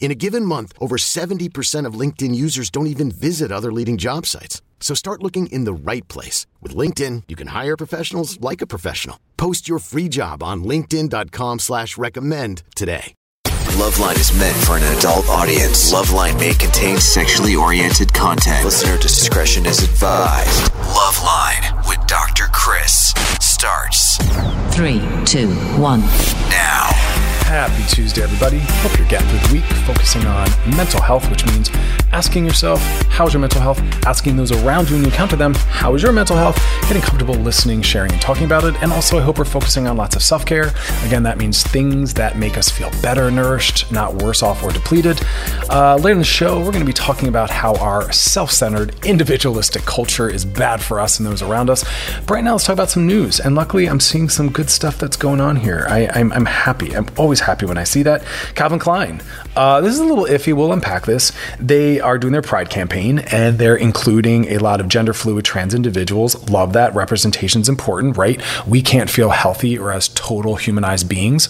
In a given month, over 70% of LinkedIn users don't even visit other leading job sites. So start looking in the right place. With LinkedIn, you can hire professionals like a professional. Post your free job on linkedin.com slash recommend today. Loveline is meant for an adult audience. Loveline may contain sexually oriented content. Listener discretion is advised. Loveline with Dr. Chris starts Three, two, one. now. Happy Tuesday, everybody. Hope you're getting through the week focusing on mental health, which means asking yourself, how's your mental health? Asking those around you when you encounter them, how is your mental health? Getting comfortable listening, sharing, and talking about it. And also, I hope we're focusing on lots of self care. Again, that means things that make us feel better nourished, not worse off or depleted. Uh, later in the show, we're going to be talking about how our self centered, individualistic culture is bad for us and those around us. But right now, let's talk about some news. And luckily, I'm seeing some good stuff that's going on here. I, I'm, I'm happy. I'm always happy when I see that. Calvin Klein. Uh, this is a little iffy. We'll unpack this. They are doing their Pride campaign and they're including a lot of gender fluid trans individuals. Love that. representation is important, right? We can't feel healthy or as total humanized beings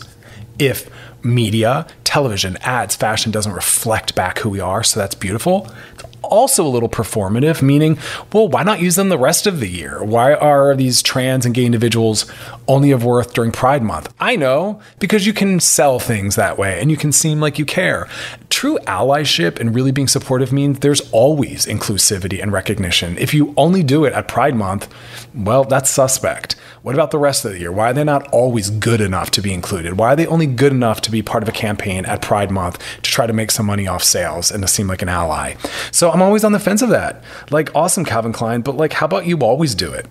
if media, television, ads, fashion doesn't reflect back who we are. So that's beautiful. It's also a little performative, meaning, well, why not use them the rest of the year? Why are these trans and gay individuals only of worth during Pride Month? I know, because you can sell things that way and you can seem like you care. True allyship and really being supportive means there's always inclusivity and recognition. If you only do it at Pride Month, well, that's suspect. What about the rest of the year? Why are they not always good enough to be included? Why are they only good enough to be part of a campaign at Pride Month to try to make some money off sales and to seem like an ally? So I'm always on the fence of that. Like, awesome, Calvin Klein, but like, how about you always do it?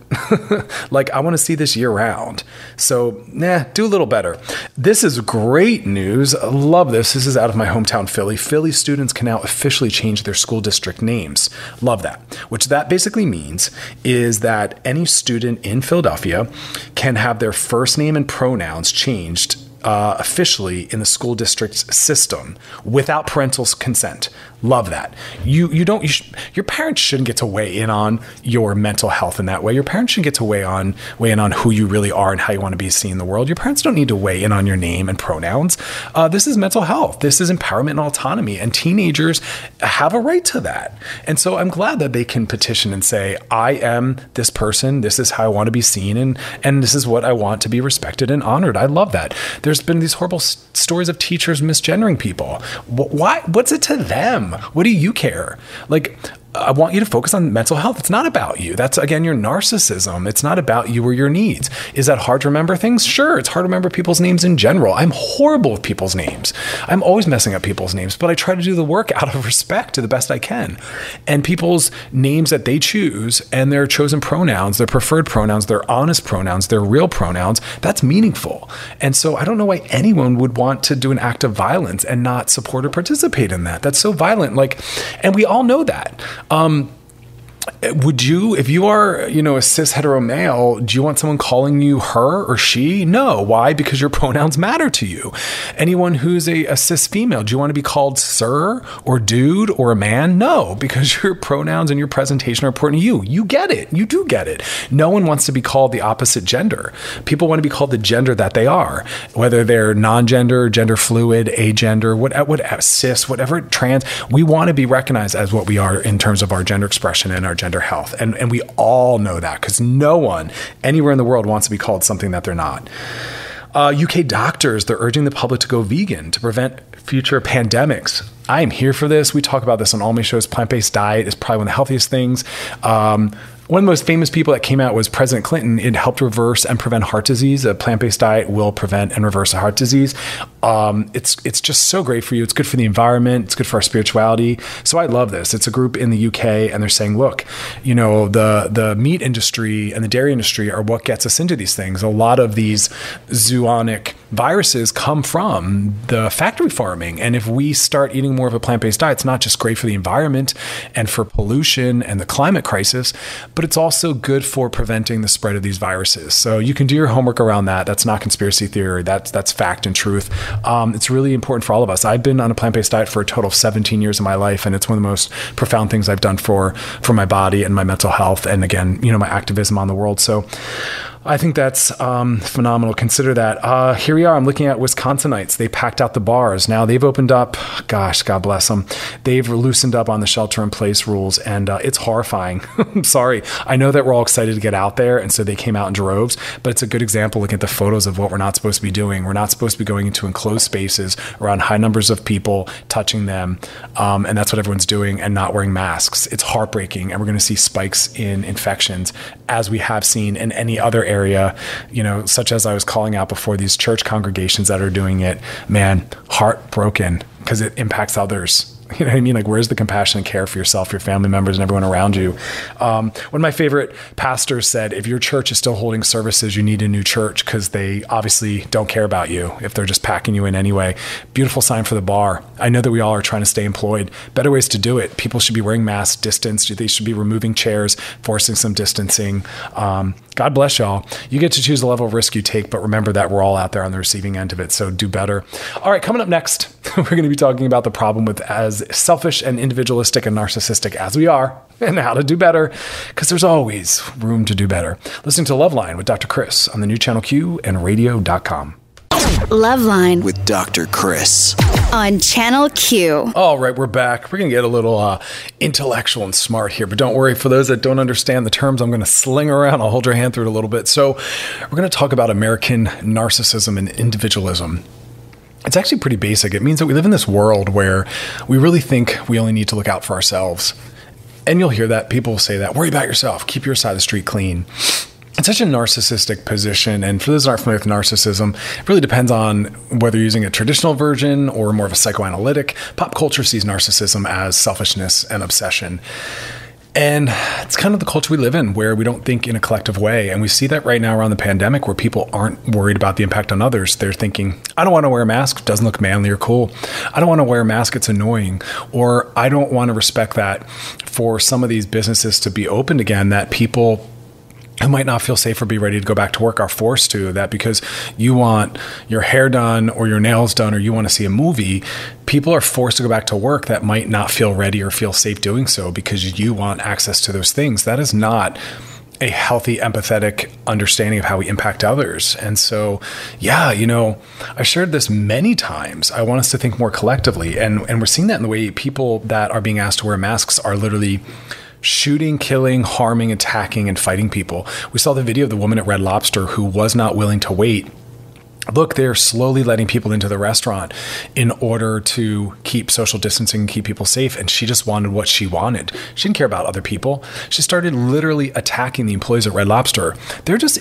like, I want to see this year round. So, nah, do a little better. This is great news. I love this. This is out of my hometown, Philly. Philly students can now officially change their school district names. Love that. Which that basically means is that any student in Philadelphia can have their first name and pronouns changed uh, officially in the school district's system without parental consent. Love that. You you don't you sh- your parents shouldn't get to weigh in on your mental health in that way. Your parents shouldn't get to weigh on weigh in on who you really are and how you want to be seen in the world. Your parents don't need to weigh in on your name and pronouns. Uh, this is mental health. This is empowerment and autonomy, and teenagers have a right to that. And so I'm glad that they can petition and say, "I am this person. This is how I want to be seen, and and this is what I want to be respected and honored." I love that. There's been these horrible s- stories of teachers misgendering people. Wh- Why? What's it to them? What do you care? Like, I want you to focus on mental health. It's not about you. That's again your narcissism. It's not about you or your needs. Is that hard to remember things? Sure, it's hard to remember people's names in general. I'm horrible with people's names. I'm always messing up people's names, but I try to do the work out of respect to the best I can. And people's names that they choose and their chosen pronouns, their preferred pronouns, their honest pronouns, their real pronouns, that's meaningful. And so I don't know why anyone would want to do an act of violence and not support or participate in that. That's so violent. Like, and we all know that. Um, would you, if you are, you know, a cis hetero male, do you want someone calling you her or she? No. Why? Because your pronouns matter to you. Anyone who's a, a cis female, do you want to be called sir or dude or a man? No, because your pronouns and your presentation are important to you. You get it. You do get it. No one wants to be called the opposite gender. People want to be called the gender that they are, whether they're non-gender, gender fluid, agender, what, what cis, whatever trans. We want to be recognized as what we are in terms of our gender expression and our gender health. And, and we all know that because no one anywhere in the world wants to be called something that they're not. Uh, UK doctors, they're urging the public to go vegan to prevent future pandemics. I am here for this. We talk about this on all my shows. Plant based diet is probably one of the healthiest things. Um, one of the most famous people that came out was President Clinton. It helped reverse and prevent heart disease. A plant-based diet will prevent and reverse a heart disease. Um, it's it's just so great for you. It's good for the environment. It's good for our spirituality. So I love this. It's a group in the UK, and they're saying, look, you know, the the meat industry and the dairy industry are what gets us into these things. A lot of these zoonotic viruses come from the factory farming, and if we start eating more of a plant-based diet, it's not just great for the environment and for pollution and the climate crisis but it's also good for preventing the spread of these viruses. So you can do your homework around that. That's not conspiracy theory. That's that's fact and truth. Um, it's really important for all of us. I've been on a plant-based diet for a total of 17 years of my life, and it's one of the most profound things I've done for for my body and my mental health, and again, you know, my activism on the world. So. I think that's um, phenomenal. Consider that. Uh, here we are. I'm looking at Wisconsinites. They packed out the bars. Now they've opened up. Gosh, God bless them. They've loosened up on the shelter-in-place rules, and uh, it's horrifying. I'm sorry. I know that we're all excited to get out there, and so they came out in droves. But it's a good example. Looking at the photos of what we're not supposed to be doing. We're not supposed to be going into enclosed spaces around high numbers of people, touching them, um, and that's what everyone's doing, and not wearing masks. It's heartbreaking, and we're going to see spikes in infections as we have seen in any other area you know, such as I was calling out before, these church congregations that are doing it, man, heartbroken because it impacts others You know what I mean? Like, where's the compassion and care for yourself, your family members, and everyone around you? Um, one of my favorite pastors said, if your church is still holding services, you need a new church because they obviously don't care about you if they're just packing you in anyway. Beautiful sign for the bar. I know that we all are trying to stay employed. Better ways to do it. People should be wearing masks, distance. They should be removing chairs, forcing some distancing. Um, God bless y'all. You get to choose the level of risk you take, but remember that we're all out there on the receiving end of it. So do better. All right, coming up next, we're going to be talking about the problem with as selfish and individualistic and narcissistic as we are and how to do better because there's always room to do better. Listening to Loveline with Dr. Chris on the new channel Q and radio.com. Loveline with Dr. Chris. on Channel Q. All right, we're back. We're going to get a little uh, intellectual and smart here, but don't worry. For those that don't understand the terms, I'm going to sling around. I'll hold your hand through it a little bit. So, we're going to talk about American narcissism and individualism. It's actually pretty basic. It means that we live in this world where we really think we only need to look out for ourselves. And you'll hear that people say that worry about yourself, keep your side of the street clean. It's such a narcissistic position. And for those that aren't familiar with narcissism, it really depends on whether you're using a traditional version or more of a psychoanalytic. Pop culture sees narcissism as selfishness and obsession. And it's kind of the culture we live in where we don't think in a collective way. And we see that right now around the pandemic where people aren't worried about the impact on others. They're thinking, I don't want to wear a mask. It doesn't look manly or cool. I don't want to wear a mask. It's annoying. Or I don't want to respect that for some of these businesses to be opened again, that people who might not feel safe or be ready to go back to work are forced to that because you want your hair done or your nails done or you want to see a movie. People are forced to go back to work that might not feel ready or feel safe doing so because you want access to those things. That is not a healthy empathetic understanding of how we impact others. And so yeah you know i've shared this many times. I want us to think more collectively. And and we're seeing that in the way people that are being asked to wear masks are literally shooting, killing, harming, attacking, and fighting people. We saw the video of the woman at Red Lobster who was not willing to wait. Look, they're slowly letting people into the restaurant in order to keep social distancing and keep people safe. And she just wanted what she wanted. She didn't care about other people. She started literally attacking the employees at Red Lobster. They're just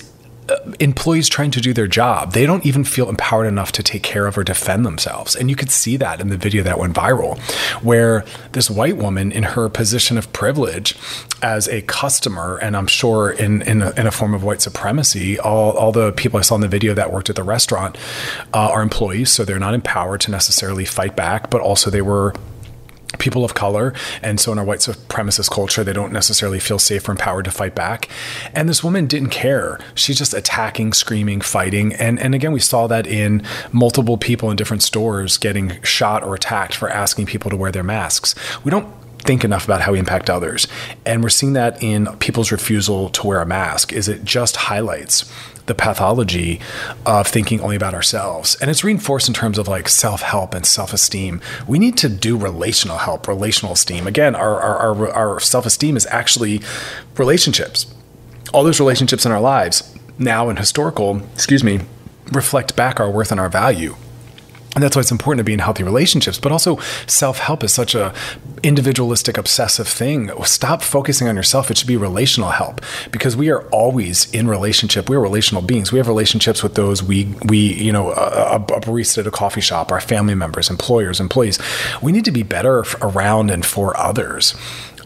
employees trying to do their job. They don't even feel empowered enough to take care of or defend themselves. And you could see that in the video that went viral, where this white woman, in her position of privilege as a customer, and I'm sure in, in, a, in a form of white supremacy, all, all the people I saw in the video that worked at the restaurant uh, are employees. So they're not empowered to necessarily fight back, but also they were people of color. And so in our white supremacist culture, they don't necessarily feel safe or empowered to fight back. And this woman didn't care. She's just attacking, screaming, fighting. And, and again, we saw that in multiple people in different stores getting shot or attacked for asking people to wear their masks. We don't think enough about how we impact others. And we're seeing that in people's refusal to wear a mask is it just highlights the pathology of thinking only about ourselves. And it's reinforced in terms of like self help and self esteem. We need to do relational help, relational esteem. Again, our, our, our, our self esteem is actually relationships. All those relationships in our lives, now and historical, excuse me, reflect back our worth and our value. And that's why it's important to be in healthy relationships, but also self-help is such a individualistic, obsessive thing. Stop focusing on yourself. It should be relational help because we are always in relationship. We're relational beings. We have relationships with those we we you know a, a barista at a coffee shop, our family members, employers, employees. We need to be better around and for others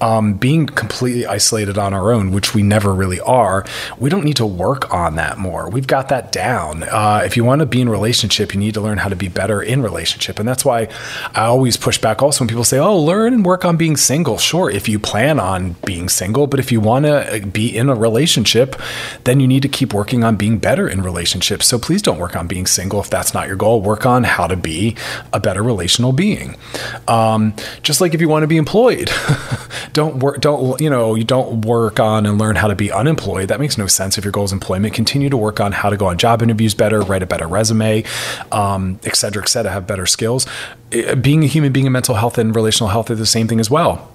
um, being completely isolated on our own, which we never really are, we don't need to work on that more. We've got that down. Uh, if you want to be in relationship, you need to learn how to be better in relationship, and that's why I always push back. Also, when people say, "Oh, learn and work on being single," sure, if you plan on being single, but if you want to uh, be in a relationship, then you need to keep working on being better in relationships. So please don't work on being single if that's not your goal. Work on how to be a better relational being. Um, just like if you want to be employed. don't work don't you know you don't work on and learn how to be unemployed. That makes no sense if your goal is employment. Continue to work on how to go on job interviews better write a better resume um, et cetera et cetera have better skills. Being a human being in mental health and relational health are the same thing as well.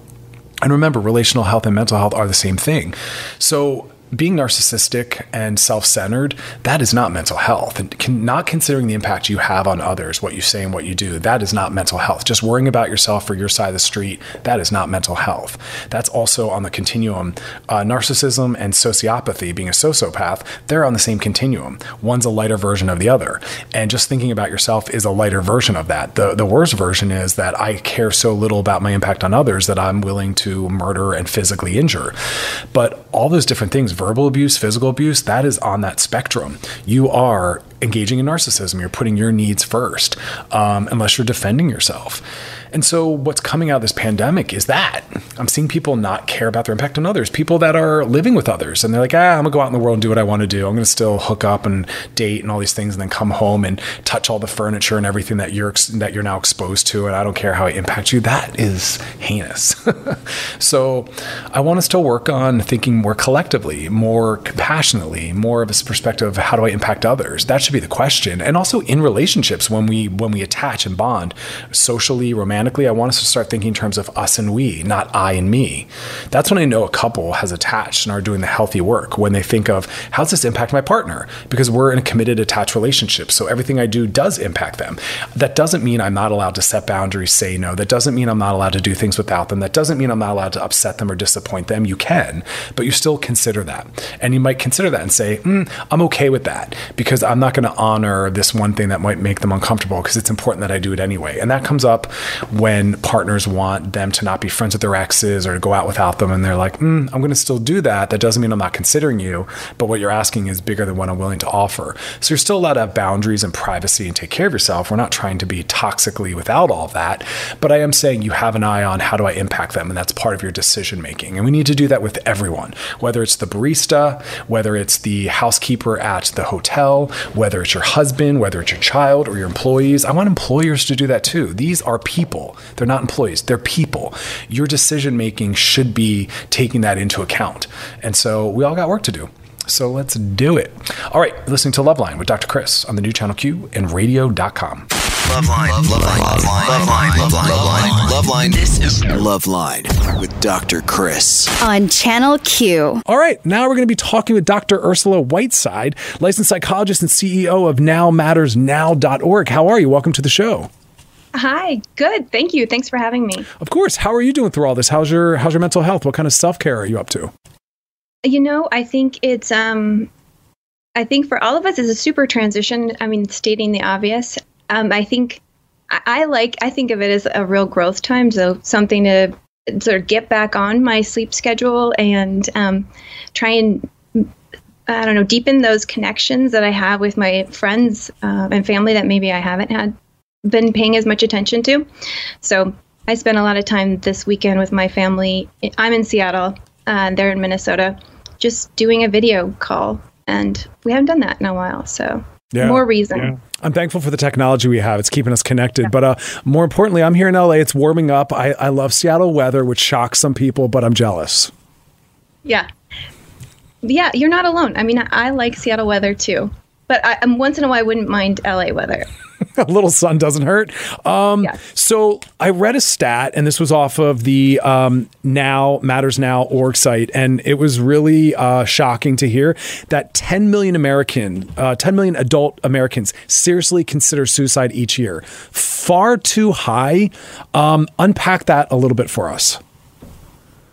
And remember relational health and mental health are the same thing. So being narcissistic and self-centered that is not mental health. And can, not considering the impact you have on others what you say and what you do that is not mental health. Just worrying about yourself for your side of the street that is not mental health. That's also on the continuum. Uh, narcissism and sociopathy being a sociopath they're on the same continuum. One's a lighter version of the other. And just thinking about yourself is a lighter version of that. The, the worst version is that i care so little about my impact on others that i'm willing to murder and physically injure. But all those different things verbal abuse, physical abuse, that is on that spectrum. You are engaging in narcissism. You're putting your needs first, um, unless you're defending yourself. And so, what's coming out of this pandemic is that I'm seeing people not care about their impact on others. People that are living with others, and they're like, ah, I'm gonna go out in the world and do what I want to do. I'm gonna still hook up and date and all these things, and then come home and touch all the furniture and everything that you're that you're now exposed to. And I don't care how it impacts you. That is heinous. so, I want us to work on thinking more collectively, more compassionately, more of a perspective of how do I impact others. That should be the question. And also in relationships, when we when we attach and bond, socially, romantically romantically, I want us to start thinking in terms of us and we, not I and me. That's when I know a couple has attached and are doing the healthy work when they think of how does this impact my partner? Because we're in a committed, attached relationship. So everything I do does impact them. That doesn't mean I'm not allowed to set boundaries, say no. That doesn't mean I'm not allowed to do things without them. That doesn't mean I'm not allowed to upset them or disappoint them. You can, but you still consider that. And you might consider that and say, mm, I'm okay with that because I'm not going to honor this one thing that might make them uncomfortable because it's important that I do it anyway. And that comes up when partners want them to not be friends with their exes or to go out without them and they're like mm, i'm going to still do that. That doesn't mean i'm not considering you but what you're asking is bigger than what i'm willing to offer. So you're still allowed to have boundaries and privacy and take care of yourself. We're not trying to be toxically without all that but i am saying you have an eye on how do i impact them and that's part of your decision making and we need to do that with everyone whether it's the barista whether it's the housekeeper at the hotel whether it's your husband whether it's your child or your employees. I want employers to do that too. These are people people. They're not employees, they're people. Your decision making should be taking that into account. And so we all got work to do. So let's do it. All right, listening to Loveline with Dr. Chris on the new channel Q and radio.com. Loveline, Loveline, Loveline, Loveline, Loveline, Loveline. This is Loveline with Dr. Chris on Channel Q. All right, now we're going to be talking with Dr. Ursula Whiteside, licensed psychologist and CEO of NowMattersNow.org. How are you? Welcome to the show. Hi, good. Thank you. Thanks for having me. Of course. How are you doing through all this? How's your how's your mental health? What kind of self-care are you up to? You know, I think it's um I think for all of us it's a super transition. I mean, stating the obvious. Um, I think I, I like I think of it as a real growth time, so something to sort of get back on my sleep schedule and um, try and I don't know, deepen those connections that I have with my friends uh, and family that maybe I haven't had been paying as much attention to. So I spent a lot of time this weekend with my family. I'm in Seattle, uh, they're in Minnesota, just doing a video call. And we haven't done that in a while. So yeah, more reason. Yeah. I'm thankful for the technology we have. It's keeping us connected. Yeah. But uh, more importantly, I'm here in LA. It's warming up. I, I love Seattle weather, which shocks some people, but I'm jealous. Yeah. Yeah, you're not alone. I mean, I, I like Seattle weather too. But I, um, once in a while, I wouldn't mind LA weather. a little sun doesn't hurt. Um, Yeah. So I read a stat, and this was off of the um, Now Matters Now org site, and it was really uh, shocking to hear that 10 million American, uh, 10 million adult Americans seriously consider suicide each year. Far too high. Um, unpack that a little bit for us.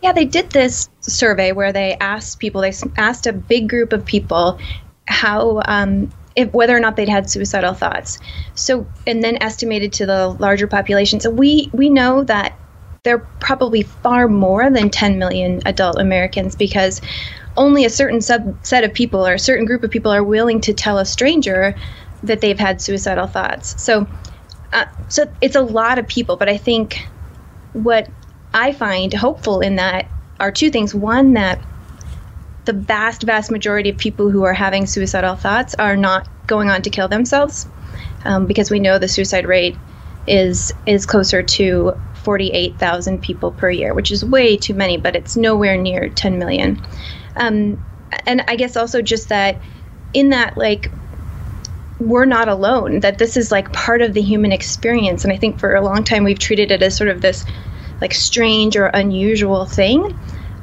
Yeah, they did this survey where they asked people, they asked a big group of people how, um, if, whether or not they'd had suicidal thoughts. So, and then estimated to the larger population. So we, we know that there are probably far more than 10 million adult Americans because only a certain subset of people or a certain group of people are willing to tell a stranger that they've had suicidal thoughts. So, uh, so it's a lot of people, but I think what I find hopeful in that are two things. One, that the vast, vast majority of people who are having suicidal thoughts are not going on to kill themselves, um, because we know the suicide rate is is closer to 48,000 people per year, which is way too many, but it's nowhere near 10 million. Um, and I guess also just that in that like we're not alone that this is like part of the human experience and i think for a long time we've treated it as sort of this like strange or unusual thing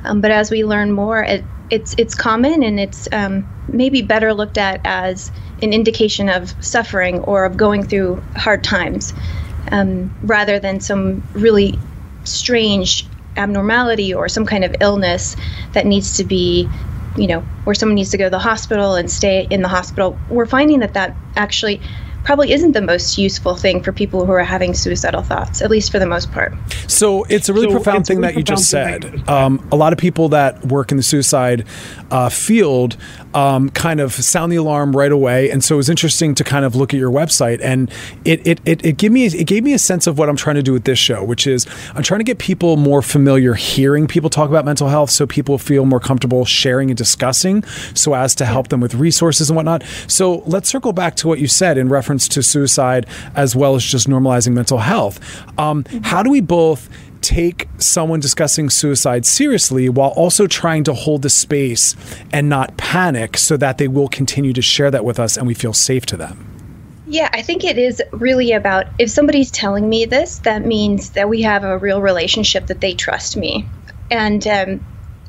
um, but as we learn more it, it's it's common and it's um, maybe better looked at as an indication of suffering or of going through hard times um, rather than some really strange abnormality or some kind of illness that needs to be you know where someone needs to go to the hospital and stay in the hospital. We're finding that that actually probably isn't the most useful thing for people who are having suicidal thoughts at least for the most part So it's a really So profound thing really that you just said. Um, a lot of people that work in the suicide uh, field um, kind of sound the alarm right away, and so it was interesting to kind of look at your website, and it it, it, it gave me it gave me a sense of what I'm trying to do with this show, which is I'm trying to get people more familiar hearing people talk about mental health, so people feel more comfortable sharing and discussing, so as to help them with resources and whatnot. So let's circle back to what you said in reference to suicide as well as just normalizing mental health. Um, how do we both take someone discussing suicide seriously while also trying to hold the space and not panic so that they will continue to share that with us and we feel safe to them? Yeah, I think it is really about if somebody's telling me this, that means that we have a real relationship that they trust me. And um,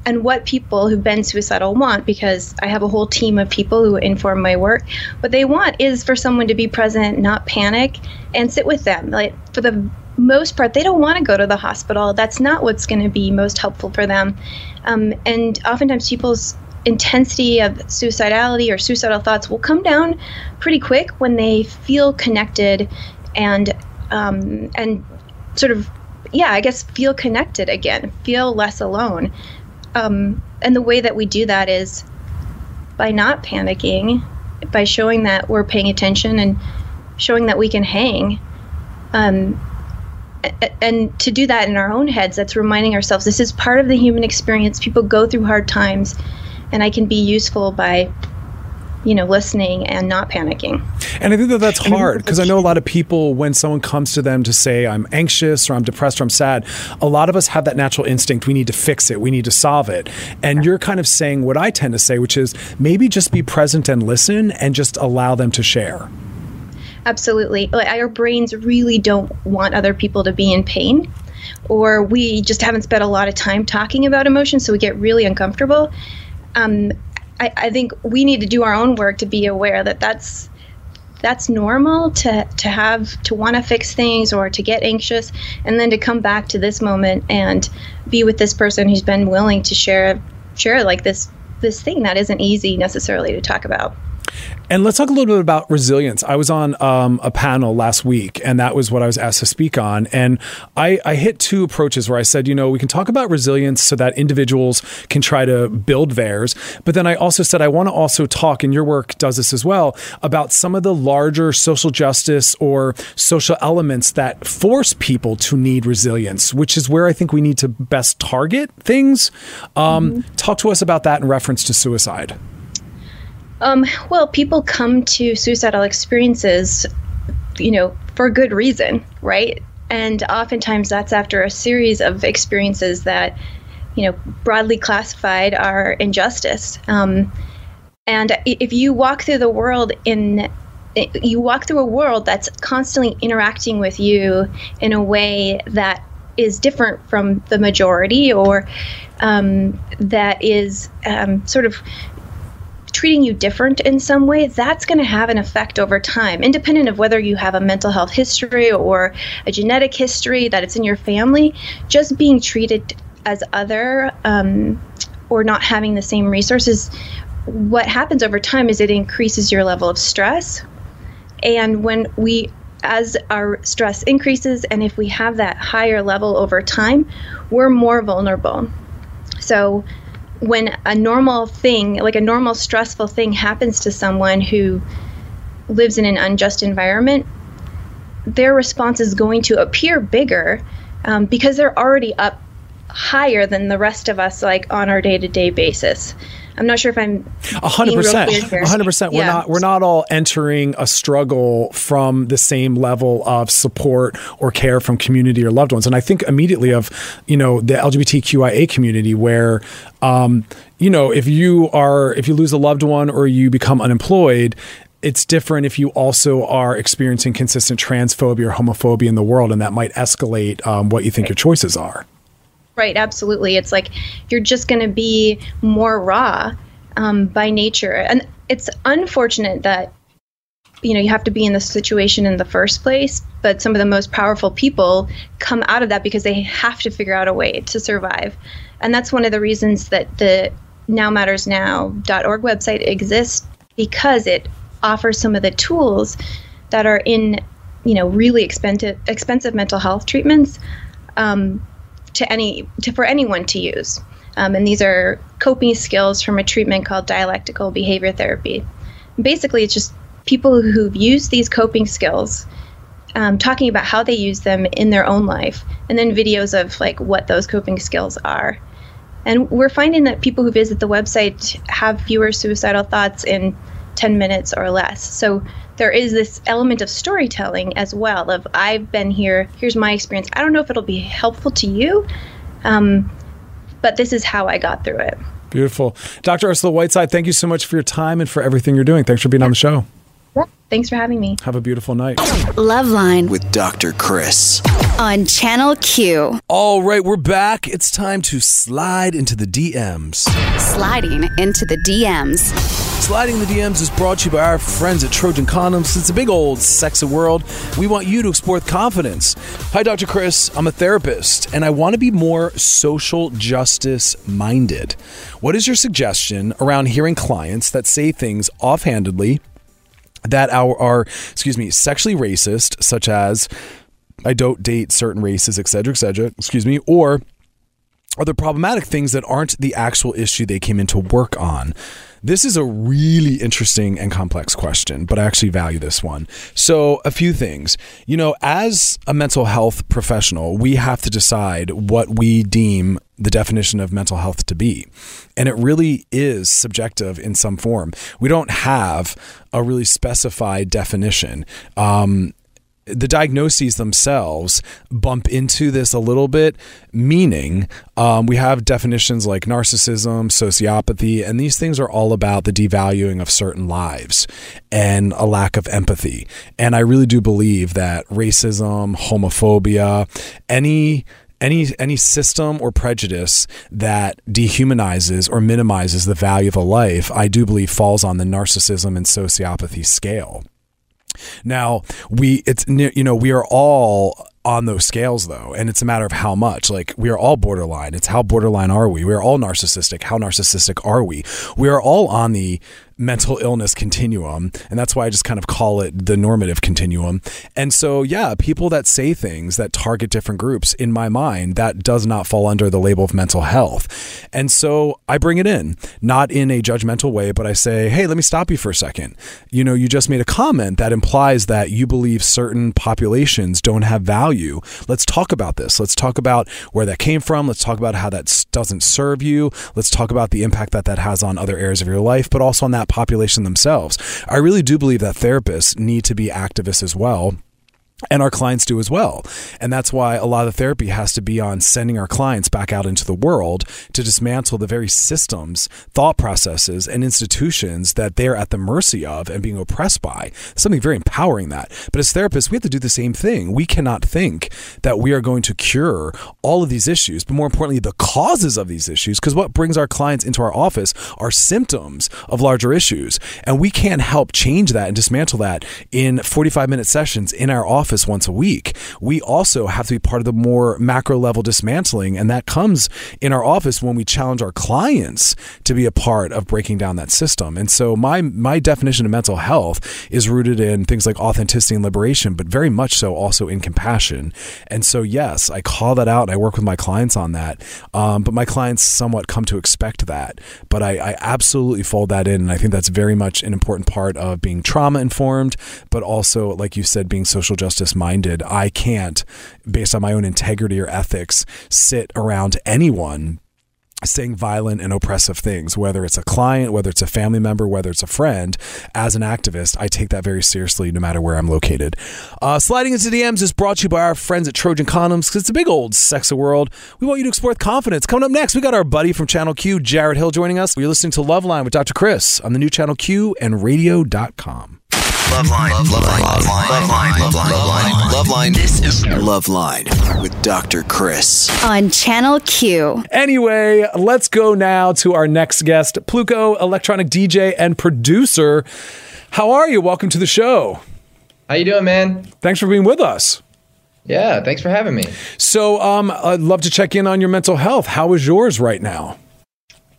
and what people who've been suicidal want, because I have a whole team of people who inform my work, what they want is for someone to be present, not panic, and sit with them. Like for the most part, they don't want to go to the hospital. That's not what's going to be most helpful for them. Um, and oftentimes, people's intensity of suicidality or suicidal thoughts will come down pretty quick when they feel connected and um, and sort of yeah i guess feel connected again feel less alone um, and the way that we do that is by not panicking by showing that we're paying attention and showing that we can hang um, and to do that in our own heads that's reminding ourselves this is part of the human experience people go through hard times and i can be useful by you know listening and not panicking And I think that that's hard because I know a lot of people, when someone comes to them to say, I'm anxious or I'm depressed or I'm sad, a lot of us have that natural instinct. We need to fix it, we need to solve it. And you're kind of saying what I tend to say, which is maybe just be present and listen and just allow them to share. Absolutely. Our brains really don't want other people to be in pain or we just haven't spent a lot of time talking about emotions so we get really uncomfortable. Um, I, I think we need to do our own work to be aware that that's that's normal to to have to want to fix things or to get anxious and then to come back to this moment and be with this person who's been willing to share share like this this thing that isn't easy necessarily to talk about And let's talk a little bit about resilience. I was on um, a panel last week, and that was what I was asked to speak on. And I, I hit two approaches where I said, you know, we can talk about resilience so that individuals can try to build theirs. But then I also said, I want to also talk, and your work does this as well, about some of the larger social justice or social elements that force people to need resilience, which is where I think we need to best target things. Um, Talk to us about that in reference to suicide. Um, well, people come to suicidal experiences, you know, for good reason, right? And oftentimes that's after a series of experiences that, you know, broadly classified are injustice. Um, and if you walk through the world in you walk through a world that's constantly interacting with you in a way that is different from the majority or um, that is um, sort of treating you different in some way, that's going to have an effect over time, independent of whether you have a mental health history or a genetic history that it's in your family. Just being treated as other um, or not having the same resources, what happens over time is it increases your level of stress. And when we as our stress increases and if we have that higher level over time, we're more vulnerable. So when a normal thing, like a normal stressful thing happens to someone who lives in an unjust environment, their response is going to appear bigger um, because they're already up higher than the rest of us like on our day-to-day basis I'm not sure if I'm hundred percent, hundred percent. We're not we're not all entering a struggle from the same level of support or care from community or loved ones. And I think immediately of you know the LGBTQIA community where. Um, you know, if you are if you lose a loved one or you become unemployed, it's different if you also are experiencing consistent transphobia or homophobia in the world, and that might escalate um, what you think your choices are. Right, absolutely. It's like you're just going to be more raw um, by nature. And it's unfortunate that, you know, you have to be in this situation in the first place, but some of the most powerful people come out of that because they have to figure out a way to survive. And that's one of the reasons that the nowmattersnow.org website exists because it offers some of the tools that are in, you know, really expensive, expensive mental health treatments. Um, to any to for anyone to use. Um, and these are coping skills from a treatment called dialectical behavior therapy. Basically, it's just people who've used these coping skills um, talking about how they use them in their own life, and then videos of like what those coping skills are. And we're finding that people who visit the website have fewer suicidal thoughts in 10 minutes or less. So there is this element of storytelling as well of I've been here, here's my experience. I don't know if it'll be helpful to you, um, but this is how I got through it. Beautiful. Dr. Ursula Whiteside, thank you so much for your time and for everything you're doing. Thanks for being on the show. Thanks for having me. Have a beautiful night. Loveline with Dr. Chris on Channel Q. All right, we're back. It's time to slide into the DMs. Sliding into the DMs. Sliding the DMs is brought to you by our friends at Trojan Condoms. It's a big old sexy world. We want you to explore with confidence. Hi, Dr. Chris. I'm a therapist and I want to be more social justice minded. What is your suggestion around hearing clients that say things offhandedly? that are, are excuse me sexually racist such as i don't date certain races etc etc excuse me or are there problematic things that aren't the actual issue they came in to work on this is a really interesting and complex question, but I actually value this one. So, a few things. You know, as a mental health professional, we have to decide what we deem the definition of mental health to be. And it really is subjective in some form. We don't have a really specified definition. Um, the diagnoses themselves bump into this a little bit, meaning um, we have definitions like narcissism, sociopathy, and these things are all about the devaluing of certain lives and a lack of empathy. And I really do believe that racism, homophobia, any any any system or prejudice that dehumanizes or minimizes the value of a life, I do believe falls on the narcissism and sociopathy scale. Now, we it's you know, we are all on those scales though and it's a matter of how much. Like we are all borderline. It's how borderline are we? We are all narcissistic. How narcissistic are we? We are all on the mental illness continuum. And that's why I just kind of call it the normative continuum. And so, yeah, people that say things that target different groups, in my mind, that does not fall under the label of mental health. And so I bring it in, not in a judgmental way, but I say, hey, let me stop you for a second. You know, you just made a comment that implies that you believe certain populations don't have value. Let's talk about this. Let's talk about where that came from. Let's talk about how that doesn't serve you. Let's talk about the impact that that has on other areas of your life, but also on that population themselves. I really do believe that therapists need to be activists as well and our clients do as well. And that's why a lot of the therapy has to be on sending our clients back out into the world to dismantle the very systems, thought processes, and institutions that they're at the mercy of and being oppressed by. Something very empowering that. But as therapists, we have to do the same thing. We cannot think that we are going to cure all of these issues, but more importantly, the causes of these issues, because what brings our clients into our office are symptoms of larger issues. And we can't help change that and dismantle that in 45 minute sessions in our office office once a week. We also have to be part of the more macro level dismantling, and that comes in our office when we challenge our clients to be a part of breaking down that system. And so my my definition of mental health is rooted in things like authenticity and liberation, but very much so also in compassion. And so yes, I call that out and I work with my clients on that. Um, but my clients somewhat come to expect that. But I, I absolutely fold that in, and I think that's very much an important part of being trauma informed, but also, like you said, being social justice justice minded. I can't, based on my own integrity or ethics, sit around anyone saying violent and oppressive things, whether it's a client, whether it's a family member, whether it's a friend. As an activist, I take that very seriously no matter where I'm located. Uh, sliding into DMs is brought to you by our friends at Trojan Condoms because it's a big old sexy world. We want you to explore with confidence. Coming up next, we got our buddy from Channel Q, Jared Hill, joining us. You're listening to Loveline with Dr. Chris on the new Channel Q and radio.com. Loveline. Love, love, line. Love line. Love line. Love line. Love line. This is Love Line with Dr. Chris. On Channel Q. Anyway, let's go now to our next guest, Pluko, electronic DJ and producer. How are you? Welcome to the show. How you doing, man? Thanks for being with us. Yeah, thanks for having me. So, um, I'd love to check in on your mental health. How is yours right now?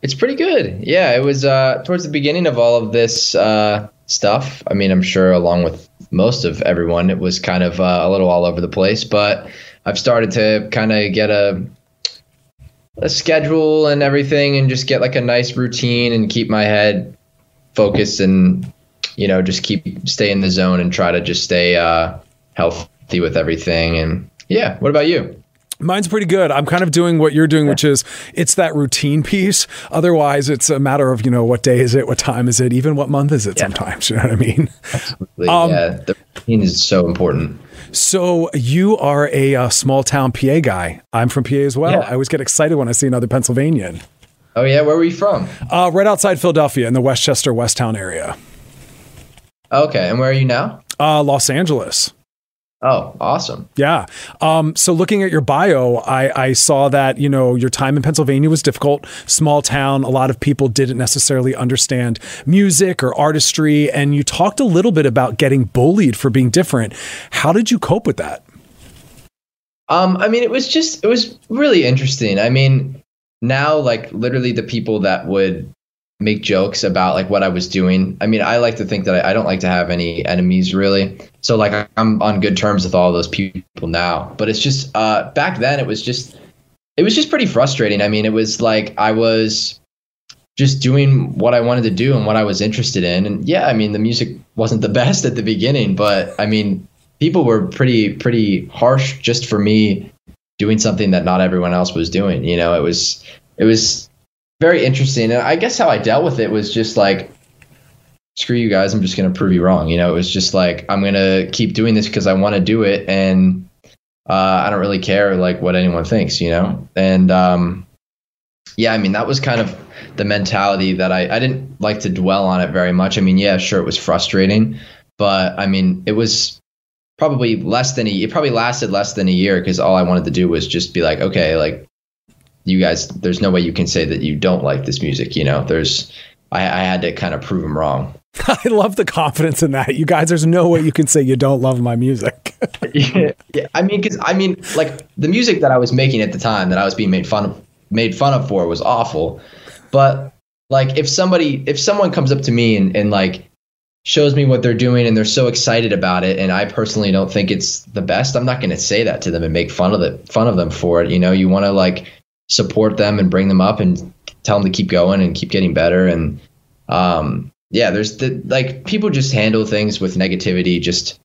It's pretty good. Yeah, it was uh, towards the beginning of all of this uh, stuff. I mean, I'm sure along with most of everyone, it was kind of uh, a little all over the place. But I've started to kind of get a a schedule and everything, and just get like a nice routine and keep my head focused and you know just keep stay in the zone and try to just stay uh, healthy with everything. And yeah, what about you? Mine's pretty good. I'm kind of doing what you're doing, which is it's that routine piece. Otherwise, it's a matter of, you know, what day is it? What time is it? Even what month is it yeah. sometimes? You know what I mean? Absolutely. Um, yeah. The routine is so important. So you are a, a, small town PA guy. I'm from PA as well. Yeah. I always get excited when I see another Pennsylvanian. Oh, yeah. Where were you from? Uh, right outside Philadelphia in the West Chester, Westtown area. Okay. And where are you now? Uh, Los Angeles. Oh, awesome. Yeah. Um, so looking at your bio, I, I, saw that, you know, your time in Pennsylvania was difficult, small town. A lot of people didn't necessarily understand music or artistry. And you talked a little bit about getting bullied for being different. How did you cope with that? Um, I mean, it was just, it was really interesting. I mean, now, like, literally the people that would make jokes about like what I was doing. I mean, I like to think that I, I, don't like to have any enemies really. So like I'm on good terms with all those people now. But it's just uh, back then it was just it was just pretty frustrating. I mean, it was like I was just doing what I wanted to do and what I was interested in. And yeah, I mean, the music wasn't the best at the beginning, but I mean, people were pretty pretty harsh just for me doing something that not everyone else was doing. You know, it was it was very interesting. And I guess how I dealt with it was just like, screw you guys, I'm just going to prove you wrong. You know, it was just like, I'm going to keep doing this because I want to do it. And uh, I don't really care like what anyone thinks, you know? And um, yeah, I mean, that was kind of the mentality that I, I didn't like to dwell on it very much. I mean, yeah, sure, it was frustrating, but I mean, it was probably less than a, it probably lasted less than a year because all I wanted to do was just be like, okay, like you guys, there's no way you can say that you don't like this music. You know, there's, I, I had to kind of prove them wrong. I love the confidence in that. You guys, there's no way you can say you don't love my music. yeah, yeah, I mean, because I mean, like the music that I was making at the time that I was being made fun of, made fun of for was awful. But like, if somebody, if someone comes up to me and, and like shows me what they're doing and they're so excited about it, and I personally don't think it's the best, I'm not going to say that to them and make fun of it, fun of them for it. You know, you want to like support them and bring them up and tell them to keep going and keep getting better. And um, yeah, there's the like people just handle things with negativity just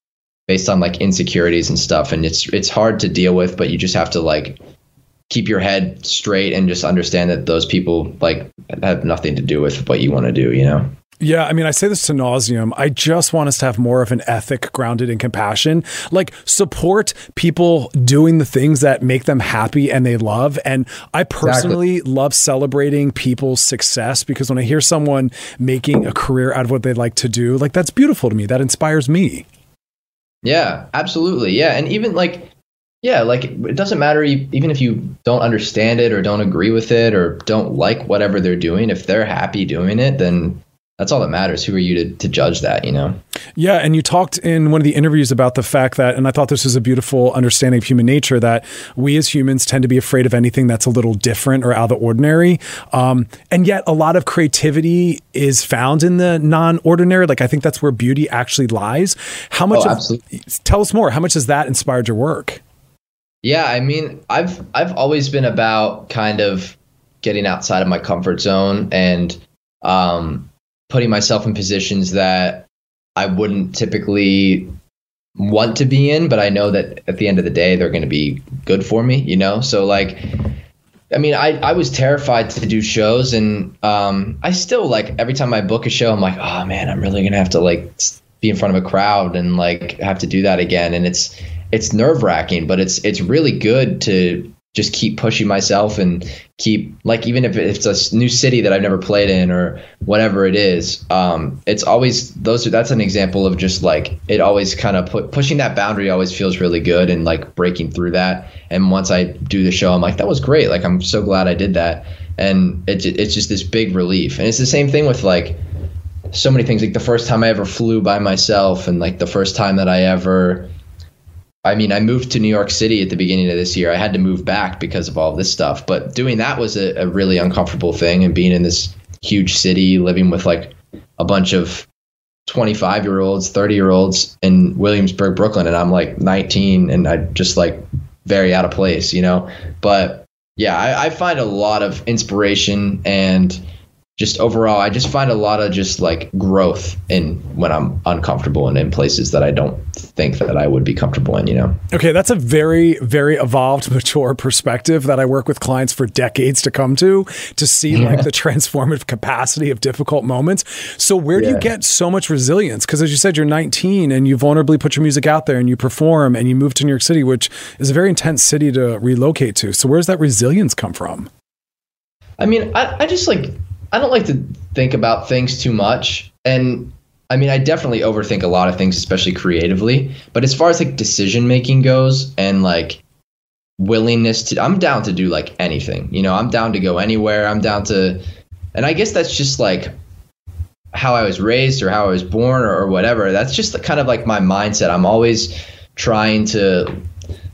based on like insecurities and stuff, and it's it's hard to deal with. But you just have to like keep your head straight and just understand that those people like have nothing to do with what you want to do. You know. Yeah, I mean, I say this to nauseum. I just want us to have more of an ethic grounded in compassion. Like, support people doing the things that make them happy and they love. And I personally exactly. love celebrating people's success because when I hear someone making a career out of what they like to do, like, that's beautiful to me. That inspires me. Yeah, absolutely. Yeah. And even like, yeah, like it doesn't matter even if you don't understand it or don't agree with it or don't like whatever they're doing. If they're happy doing it, then that's all that matters. Who are you to, to judge that, you know? Yeah. And you talked in one of the interviews about the fact that, and I thought this was a beautiful understanding of human nature, that we as humans tend to be afraid of anything that's a little different or out of the ordinary. Um, and yet a lot of creativity is found in the non ordinary. Like, I think that's where beauty actually lies. How much, oh, of, tell us more. How much has that inspired your work? Yeah. I mean, I've, I've always been about kind of getting outside of my comfort zone and, um, putting myself in positions that I wouldn't typically want to be in, but I know that at the end of the day, they're going to be good for me, you know? So, like, I mean, I, I was terrified to do shows, and um, I still, like, every time I book a show, I'm like, oh man, I'm really going to have to, like, be in front of a crowd and, like, have to do that again. And it's, it's nerve wracking, but it's, it's really good to just keep pushing myself and keep like even if it's a new city that I've never played in or whatever it is um, it's always those are that's an example of just like it always kind of put pushing that boundary always feels really good and like breaking through that. And once I do the show I'm like that was great. Like I'm so glad I did that. And it, it's just this big relief. And it's the same thing with like so many things. Like the first time I ever flew by myself and like the first time that I ever I mean, I moved to New York City at the beginning of this year. I had to move back because of all this stuff. But doing that was a, a really uncomfortable thing. And being in this huge city, living with like a bunch of 25 year olds, 30 year olds in Williamsburg, Brooklyn. And I'm like 19 and I just like very out of place, you know? But yeah, I, I find a lot of inspiration and just overall, I just find a lot of just like growth in when I'm uncomfortable and in places that I don't think that I would be comfortable in, you know? Okay, that's a very, very evolved, mature perspective that I work with clients for decades to come to, to see yeah. like the transformative capacity of difficult moments. So, where do you get so much resilience? Because as you said, you're 19 and you vulnerably put your music out there and you perform and you move to New York City, which is a very intense city to relocate to. So, where does that resilience come from? I mean, I, I just like I don't like to think about things too much. And I mean, I definitely overthink a lot of things, especially creatively. But as far as like decision making goes and like willingness to, I'm down to do like anything. You know, I'm down to go anywhere. I'm down to, and I guess that's just like how I was raised or how I was born or, whatever. That's just kind of like my mindset. I'm always trying to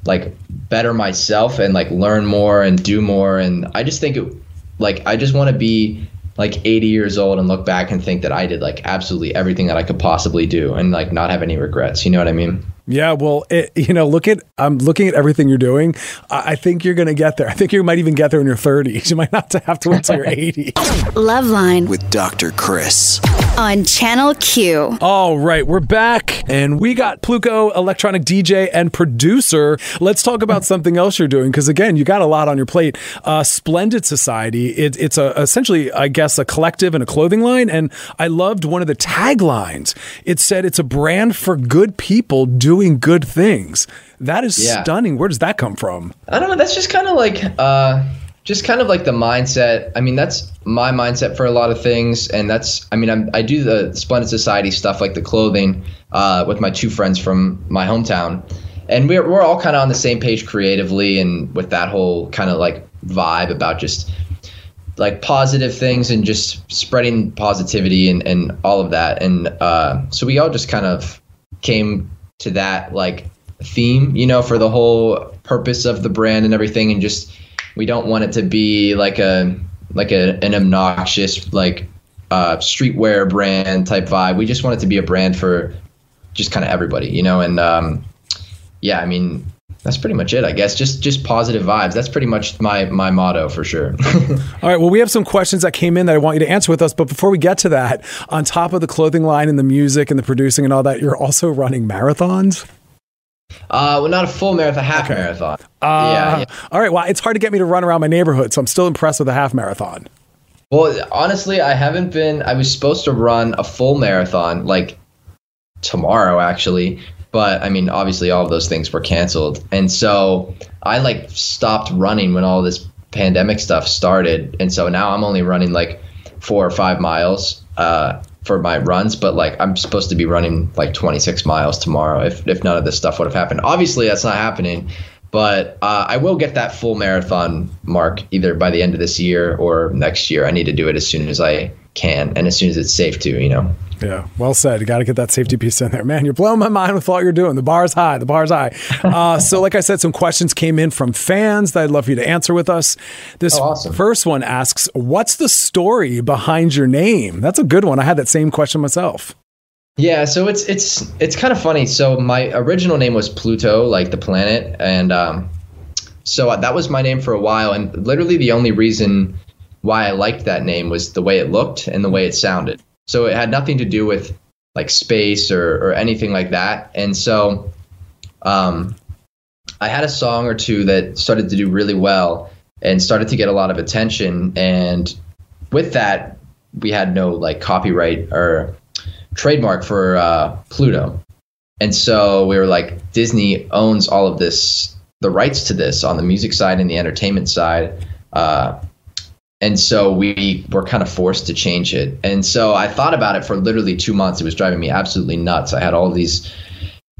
like better myself and like learn more and do more. And I just think it, like, I just want to be like 80 years old and look back and think that I did like absolutely everything that I could possibly do and like not have any regrets. You know what I mean? Yeah, well, it, you know, look at I'm looking at everything you're doing. I think you're going to get there. I think you might even get there in your 30s. You might not have to wait until you're 80. Loveline with Dr. Chris on Channel Q. All right, we're back and we got Pluko, electronic DJ and producer. Let's talk about something else you're doing because again, you got a lot on your plate. Uh, Splendid Society. It, it's a essentially, I guess, a collective and a clothing line. And I loved one of the taglines. It said it's a brand for good people doing doing good things. That is yeah. stunning. Where does that come from? I don't know. That's just kind of like, uh, just kind of like the mindset. I mean, that's my mindset for a lot of things, and that's. I mean, I'm, i do the Splendid Society stuff, like the clothing, uh, with my two friends from my hometown, and we're we're all kind of on the same page creatively, and with that whole kind of like vibe about just like positive things and just spreading positivity and, and all of that. And uh, so we all just kind of came to that like theme, you know, for the whole purpose of the brand and everything, and just we don't want it to be like a like a an obnoxious like uh, streetwear brand type vibe. We just want it to be a brand for just kind of everybody, you know. And um, yeah, I mean, that's pretty much it, I guess. Just just positive vibes. That's pretty much my my motto for sure. all right. Well, we have some questions that came in that I want you to answer with us. But before we get to that, on top of the clothing line and the music and the producing and all that, you're also running marathons. Uh, well, not a full marathon, half okay. marathon. Uh, yeah, yeah. All right. Well, it's hard to get me to run around my neighborhood, so I'm still impressed with a half marathon. Well, honestly, I haven't been. I was supposed to run a full marathon like tomorrow, actually. But I mean, obviously, all of those things were canceled. And so I like stopped running when all this pandemic stuff started. And so now I'm only running like four or five miles uh, for my runs. But like, I'm supposed to be running like 26 miles tomorrow if, if none of this stuff would have happened. Obviously, that's not happening. But uh, I will get that full marathon mark either by the end of this year or next year. I need to do it as soon as I can and as soon as it's safe to, you know. Yeah, well said. You got to get that safety piece in there, man. You're blowing my mind with all you're doing. The bar's high. The bar's high. Uh, so, like I said, some questions came in from fans that I'd love for you to answer with us. This Oh, awesome. first one asks, "What's the story behind your name?" That's a good one. I had that same question myself. Yeah, so it's it's it's kind of funny. So my original name was Pluto, like the planet, and um, so that was my name for a while. And literally, the only reason why I liked that name was the way it looked and the way it sounded. So it had nothing to do with like space or or anything like that. And so, um, I had a song or two that started to do really well and started to get a lot of attention. And with that, we had no like copyright or trademark for uh, Pluto. And so we were like, Disney owns all of this, the rights to this on the music side and the entertainment side. Uh, and so we were kind of forced to change it. And so I thought about it for literally two months. It was driving me absolutely nuts. I had all these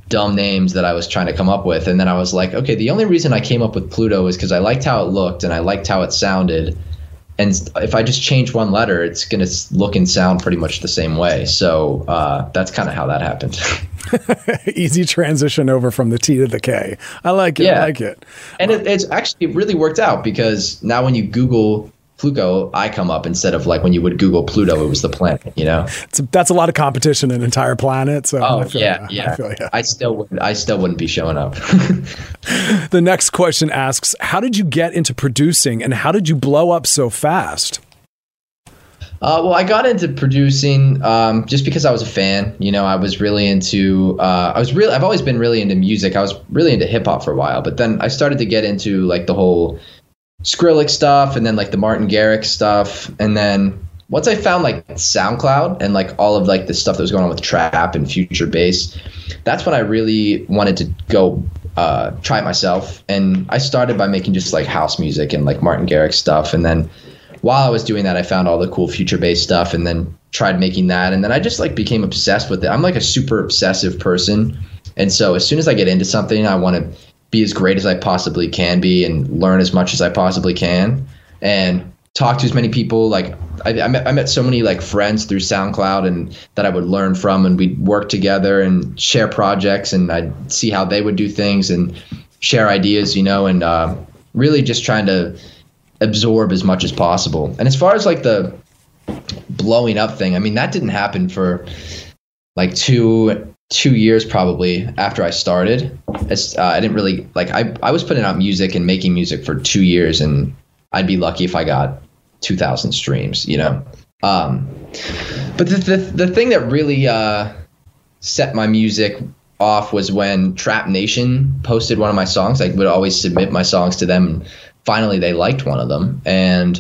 dumb names that I was trying to come up with. And then I was like, okay, the only reason I came up with Pluto is because I liked how it looked and I liked how it sounded. And if I just change one letter, it's going to look and sound pretty much the same way. So uh, that's kind of how that happened. Easy transition over from the T to the K. I like it. Yeah. I like it. and it, it's actually it really worked out because now when you Google Pluto, I come up instead of like when you would Google Pluto, it was the planet, you know? It's, that's a lot of competition in an entire planet. So Oh I feel yeah, yeah. I feel. I still would I still wouldn't be showing up. The next question asks, "How did you get into producing, and how did you blow up so fast?" Uh, well, I got into producing um, just because I was a fan. You know, I was really into. Uh, I was really. I've always been really into music. I was really into hip hop for a while, but then I started to get into like the whole Skrillex stuff, and then like the Martin Garrix stuff, and then once I found like SoundCloud and like all of like the stuff that was going on with trap and future bass, that's when I really wanted to go uh, try it myself. And I started by making just like house music and like Martin Garrix stuff, and then while I was doing that, I found all the cool future bass stuff and then tried making that. And then I just like became obsessed with it. I'm like a super obsessive person. And so as soon as I get into something, I want to be as great as I possibly can be and learn as much as I possibly can and talk to as many people. Like I, I, met, I met so many like friends through SoundCloud and that I would learn from and we'd work together and share projects and I'd see how they would do things and share ideas, you know, and uh, really just trying to absorb as much as possible. And as far as like the blowing up thing, I mean that didn't happen for like two two years probably after I started. Uh, I didn't really like I I was putting out music and making music for two years, and I'd be lucky if I got two thousand streams, you know. Um, but the, the the thing that really uh, set my music off was when Trap Nation posted one of my songs. I would always submit my songs to them. And finally, they liked one of them, and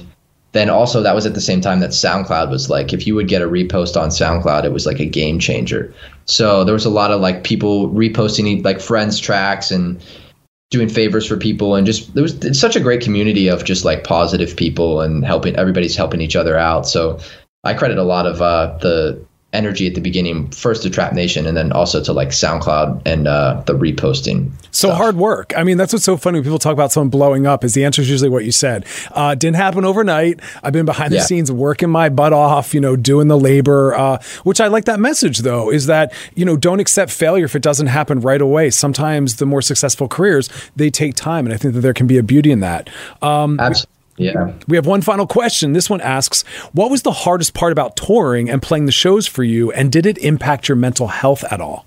then also that was at the same time that SoundCloud was like, if you would get a repost on SoundCloud, it was like a game changer. So there was a lot of like people reposting like friends tracks and doing favors for people and just there was it's such a great community of just like positive people and helping everybody's helping each other out. So I credit a lot of uh, the energy at the beginning first to Trap Nation and then also to like SoundCloud and uh, the reposting. So hard work. I mean, that's what's so funny when people talk about someone blowing up. Is the answer is usually what you said. Uh, didn't happen overnight. I've been behind the Yeah. scenes working my butt off, you know, doing the labor. Uh, which I like that message though. Is that you know don't accept failure if it doesn't happen right away. Sometimes the more successful careers they take time, and I think that there can be a beauty in that. Um, Absolutely. Yeah. we have one final question. This one asks, "What was the hardest part about touring and playing the shows for you, and did it impact your mental health at all?"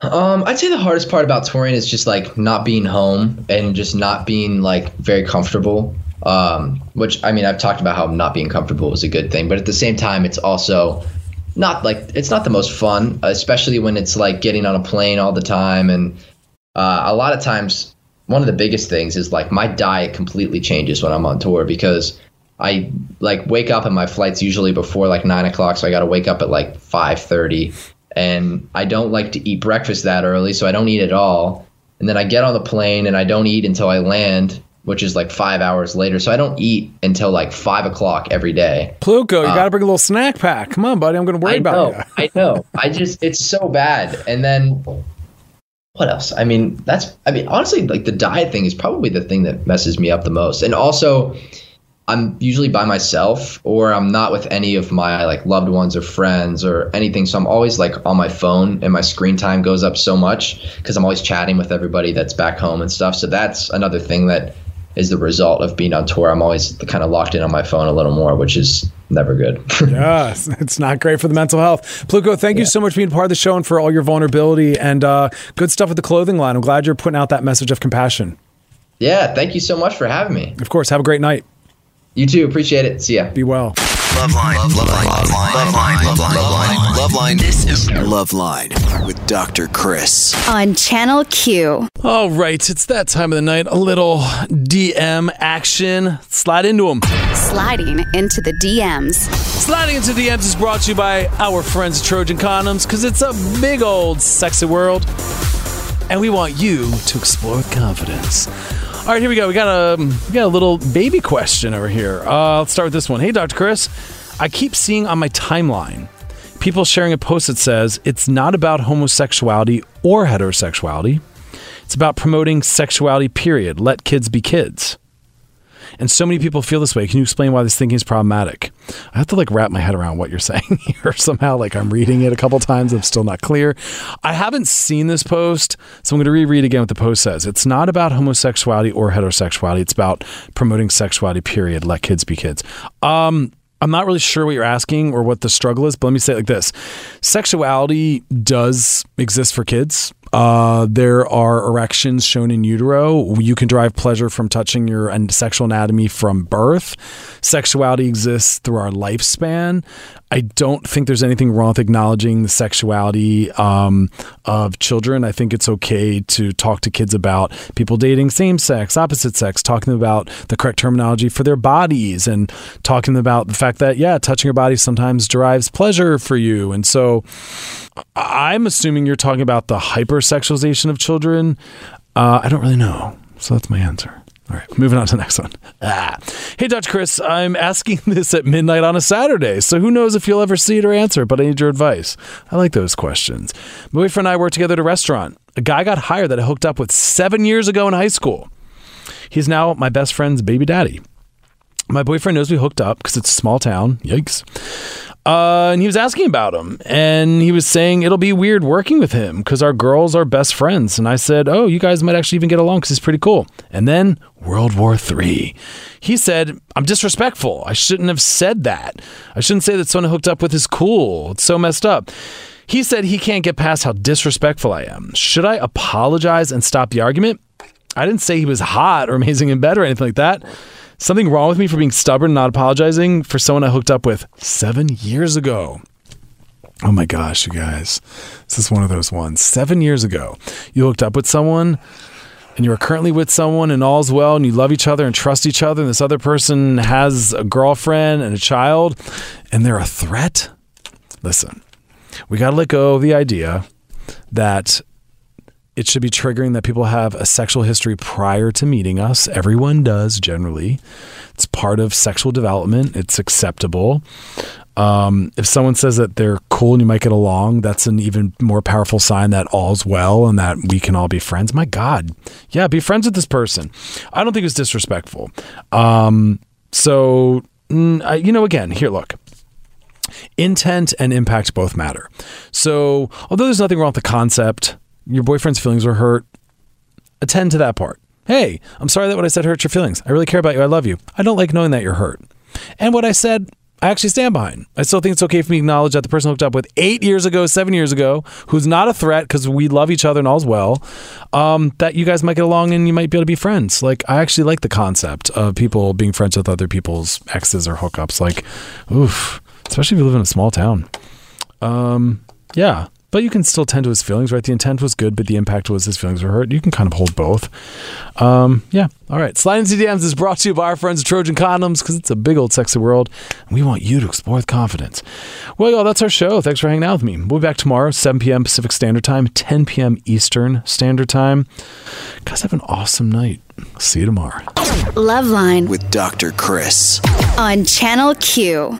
Um, I'd say the hardest part about touring is just like not being home and just not being like very comfortable. Um, which I mean, I've talked about how not being comfortable is a good thing, but at the same time, it's also not like it's not the most fun, especially when it's like getting on a plane all the time. And uh, a lot of times, one of the biggest things is like my diet completely changes when I'm on tour because I like wake up and my flight's usually before like nine o'clock, so I got to wake up at like five thirty, and I don't like to eat breakfast that early, so I don't eat at all. And then I get on the plane and I don't eat until I land, which is like five hours later. So I don't eat until like five o'clock every day. Pluko, you uh, got to bring a little snack pack. Come on, buddy. I'm going to worry I know, about you. I know. I just it's so bad. And then what else? I mean, that's I mean, honestly, like the diet thing is probably the thing that messes me up the most. And also I'm usually by myself or I'm not with any of my like loved ones or friends or anything. So I'm always like on my phone and my screen time goes up so much because I'm always chatting with everybody that's back home and stuff. So that's another thing that is the result of being on tour. I'm always kind of locked in on my phone a little more, which is never good. yes, it's not great for the mental health. Pluko, thank you so much for being part of the show and for all your vulnerability and uh, good stuff with the clothing line. I'm glad you're putting out that message of compassion. Yeah, thank you so much for having me. Of course, have a great night. You too. Appreciate it. See ya. Be well. Loveline. Love, love line. Love line. Love line. Love line. Love line. This is Love Line with Dr. Chris. On Channel Q. All right, it's that time of the night. A little DM action. Slide into them. Sliding into the DMs. Sliding into the DMs is brought to you by our friends at Trojan Condoms because it's a big old sexy world, and we want you to explore with confidence. All right, here we go. We got a we got a little baby question over here. Uh, let's start with this one. Hey, Dr. Chris, I keep seeing on my timeline people sharing a post that says it's not about homosexuality or heterosexuality. It's about promoting sexuality. Period. Let kids be kids. And so many people feel this way. Can you explain why this thinking is problematic? I have to like wrap my head around what you're saying here somehow. Like I'm reading it a couple times. I'm still not clear. I haven't seen this post, so I'm going to reread again what the post says. It's not about homosexuality or heterosexuality. It's about promoting sexuality, period. Let kids be kids. Um, I'm not really sure what you're asking or what the struggle is, but let me say it like this Sexuality does exist for kids. Uh, there are erections shown in utero. You can derive pleasure from touching your and sexual anatomy from birth. Sexuality exists through our lifespan. I don't think there's anything wrong with acknowledging the sexuality um, of children. I think it's okay to talk to kids about people dating same sex, opposite sex, talking about the correct terminology for their bodies, and talking about the fact that, yeah, touching your body sometimes derives pleasure for you. And so I'm assuming you're talking about the hypersexualization of children. Uh, I don't really know. So that's my answer. All right, moving on to the next one. Ah. Hey, Dutch Chris, I'm asking this at midnight on a Saturday, so who knows if you'll ever see it or answer, it, but I need your advice. I like those questions. My boyfriend and I work together at a restaurant. A guy got hired that I hooked up with seven years ago in high school. He's now my best friend's baby daddy. My boyfriend knows we hooked up because it's a small town. Yikes. Uh, and he was asking about him, and he was saying it'll be weird working with him because our girls are best friends. And I said, "Oh, you guys might actually even get along because he's pretty cool." And then World War III. He said, "I'm disrespectful. I shouldn't have said that. I shouldn't say that someone hooked up with is cool. It's so messed up." He said he can't get past how disrespectful I am. Should I apologize and stop the argument? I didn't say he was hot or amazing in bed or anything like that. Something wrong with me for being stubborn and not apologizing for someone I hooked up with seven years ago. Oh my gosh, you guys. This is one of those ones. Seven years ago, you hooked up with someone and you are currently with someone and all's well and you love each other and trust each other and this other person has a girlfriend and a child and they're a threat. Listen, we got to let go of the idea that it should be triggering that people have a sexual history prior to meeting us. Everyone does generally. It's part of sexual development. It's acceptable. Um, if someone says that they're cool and you might get along, that's an even more powerful sign that all's well and that we can all be friends. My God, yeah, be friends with this person. I don't think it's disrespectful. Um, so, mm, you know, again, here, look. Intent and impact both matter. So, although there's nothing wrong with the concept, your boyfriend's feelings were hurt, attend to that part. Hey, I'm sorry that what I said hurt your feelings. I really care about you. I love you. I don't like knowing that you're hurt. And what I said, I actually stand behind. I still think it's okay for me to acknowledge that the person I hooked up with eight years ago, seven years ago, who's not a threat because we love each other and all's well, um, that you guys might get along and you might be able to be friends. Like, I actually like the concept of people being friends with other people's exes or hookups. Like, oof, especially if you live in a small town. Um, yeah, but you can still tend to his feelings, right? The intent was good, but the impact was his feelings were hurt. You can kind of hold both. Um, yeah. All right. Slide into DMs is brought to you by our friends at Trojan Condoms because it's a big old sexy world. And we want you to explore with confidence. Well, y'all, that's our show. Thanks for hanging out with me. We'll be back tomorrow, 7 p.m. Pacific Standard Time, 10 p.m. Eastern Standard Time. Guys, have an awesome night. See you tomorrow. Loveline With Dr. Chris. on Channel Q.